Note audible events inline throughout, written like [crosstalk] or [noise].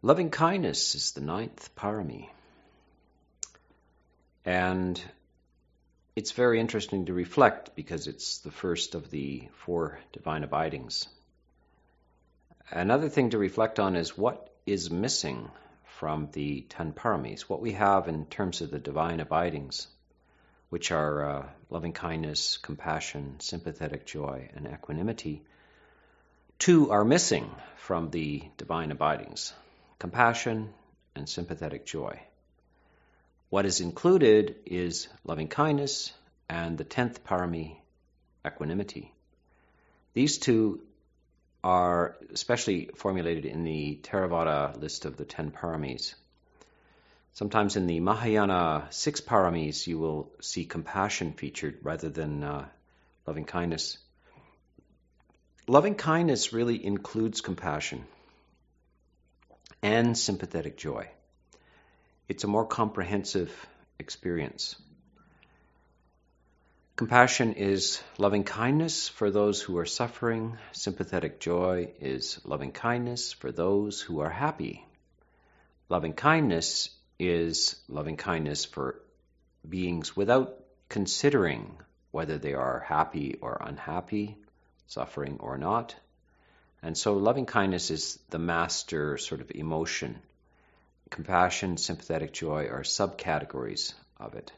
Loving kindness is the ninth parami. And it's very interesting to reflect because it's the first of the four divine abidings. Another thing to reflect on is what is missing from the ten paramis, what we have in terms of the divine abidings, which are uh, loving kindness, compassion, sympathetic joy, and equanimity. Two are missing from the divine abidings compassion, and sympathetic joy. What is included is loving kindness and the tenth parami, equanimity. These two are especially formulated in the Theravada list of the ten paramis. Sometimes in the Mahayana six paramis, you will see compassion featured rather than uh, loving kindness. Loving kindness really includes compassion and sympathetic joy. It's a more comprehensive experience. Compassion is loving kindness for those who are suffering. Sympathetic joy is loving kindness for those who are happy. Loving kindness is loving kindness for beings without considering whether they are happy or unhappy, suffering or not. And so loving kindness is the master sort of emotion. Compassion, sympathetic joy are subcategories of it.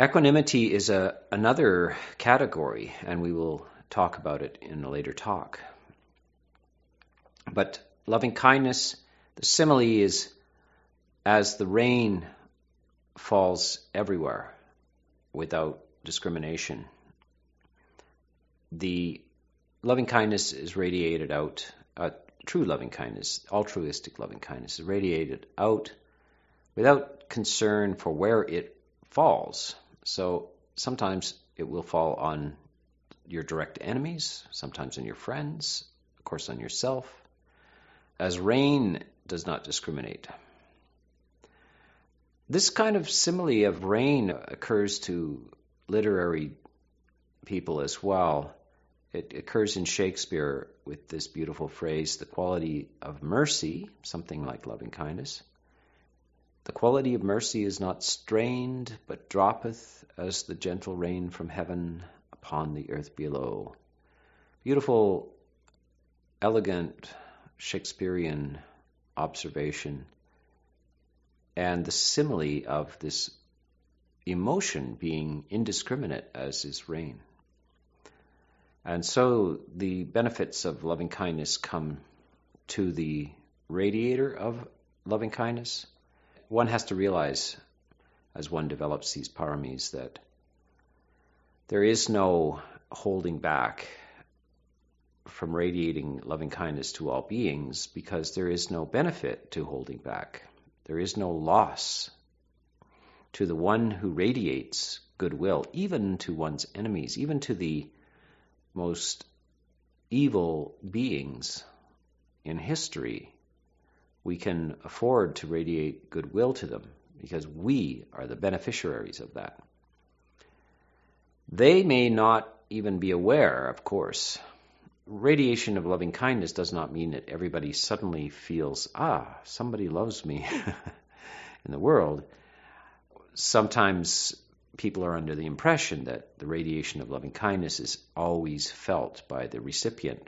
Equanimity is a, another category, and we will talk about it in a later talk. But loving kindness, the simile is as the rain falls everywhere without discrimination. The loving kindness is radiated out, uh, true loving kindness, altruistic loving kindness is radiated out without concern for where it falls. So sometimes it will fall on your direct enemies, sometimes on your friends, of course, on yourself, as rain does not discriminate. This kind of simile of rain occurs to literary people as well it occurs in Shakespeare with this beautiful phrase the quality of mercy, something like loving kindness. The quality of mercy is not strained, but droppeth as the gentle rain from heaven upon the earth below. Beautiful, elegant Shakespearean observation, and the simile of this emotion being indiscriminate as is rain. And so the benefits of loving kindness come to the radiator of loving kindness. One has to realize, as one develops these paramis, that there is no holding back from radiating loving kindness to all beings because there is no benefit to holding back. There is no loss to the one who radiates goodwill, even to one's enemies, even to the most evil beings in history, we can afford to radiate goodwill to them because we are the beneficiaries of that. They may not even be aware, of course. Radiation of loving kindness does not mean that everybody suddenly feels, ah, somebody loves me [laughs] in the world. Sometimes people are under the impression that the radiation of loving kindness is always felt by the recipient.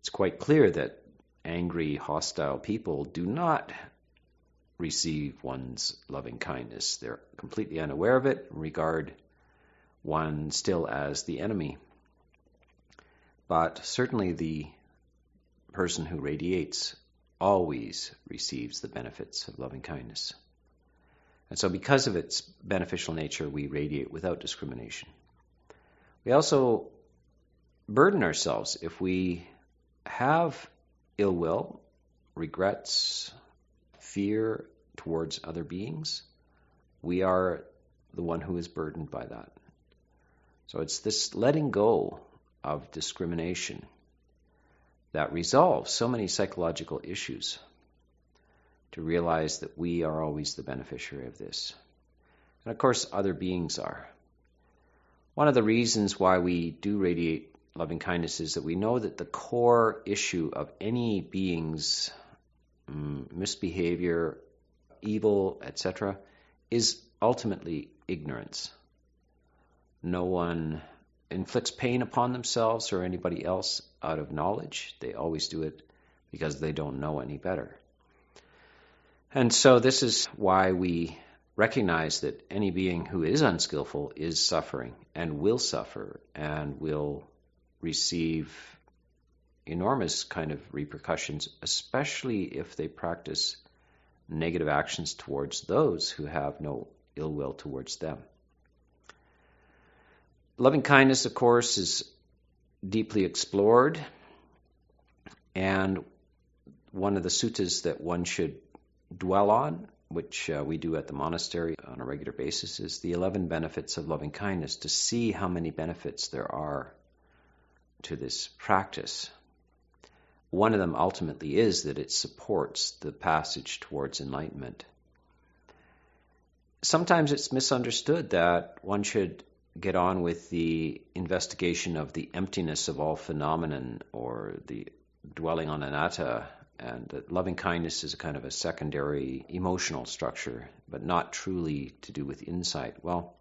It's quite clear that angry, hostile people do not receive one's loving kindness. They're completely unaware of it and regard one still as the enemy. But certainly the person who radiates always receives the benefits of loving kindness. And so, because of its beneficial nature, we radiate without discrimination. We also burden ourselves if we have ill will, regrets, fear towards other beings. We are the one who is burdened by that. So it's this letting go of discrimination that resolves so many psychological issues to realize that we are always the beneficiary of this. And of course, other beings are. One of the reasons why we do radiate loving kindness is that we know that the core issue of any being's um, misbehavior, evil, etc., is ultimately ignorance. No one inflicts pain upon themselves or anybody else out of knowledge. They always do it because they don't know any better. And so, this is why we recognize that any being who is unskillful is suffering and will suffer and will receive enormous kind of repercussions, especially if they practice negative actions towards those who have no ill will towards them. Loving kindness, of course, is deeply explored, and one of the suttas that one should dwell on, which uh, we do at the monastery on a regular basis, is the 11 benefits of loving kindness to see how many benefits there are to this practice. One of them ultimately is that it supports the passage towards enlightenment. Sometimes it's misunderstood that one should get on with the investigation of the emptiness of all phenomenon or the dwelling on anatta and that loving kindness is a kind of a secondary emotional structure but not truly to do with insight well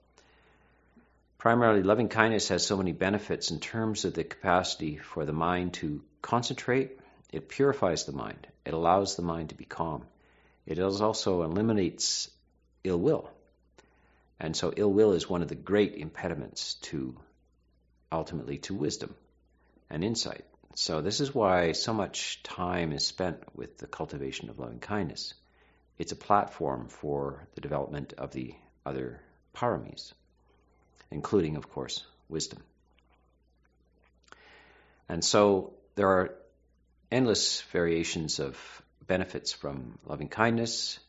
primarily loving kindness has so many benefits in terms of the capacity for the mind to concentrate it purifies the mind. It allows the mind to be calm. It also eliminates ill will. And so ill will is one of the great impediments to ultimately to wisdom and insight. So this is why so much time is spent with the cultivation of loving kindness. It's a platform for the development of the other paramis, including, of course, wisdom. And so there are endless variations of benefits from loving kindness,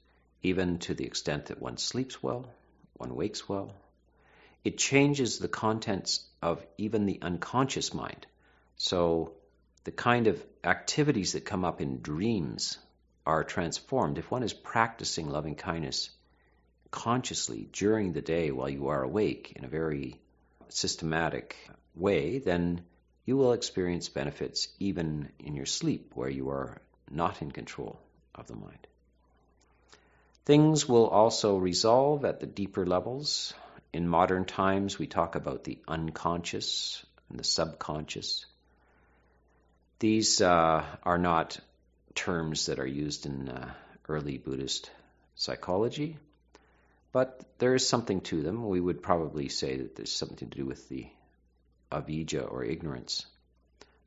even to the extent that one sleeps well, one wakes well. It changes the contents of even the unconscious mind. So the kind of activities that come up in dreams are transformed. If one is practicing loving kindness consciously during the day while you are awake in a very systematic way, then you will experience benefits even in your sleep where you are not in control of the mind. Things will also resolve at the deeper levels. In modern times, we talk about the unconscious and the subconscious. These uh, are not terms that are used in uh, early Buddhist psychology, but there is something to them. We would probably say that there's something to do with the avidya or ignorance,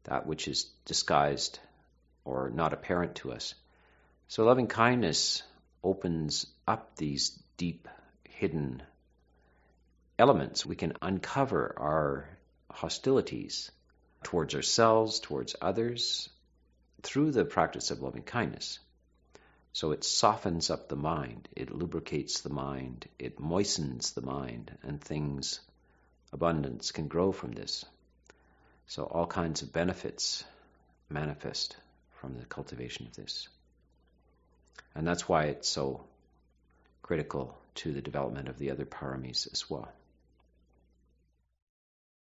that which is disguised or not apparent to us. So loving kindness opens up these deep hidden elements. We can uncover our hostilities towards ourselves, towards others, through the practice of loving kindness. So it softens up the mind, it lubricates the mind, it moistens the mind, and things abundance can grow from this. So all kinds of benefits manifest from the cultivation of this. And that's why it's so critical to the development of the other paramis as well.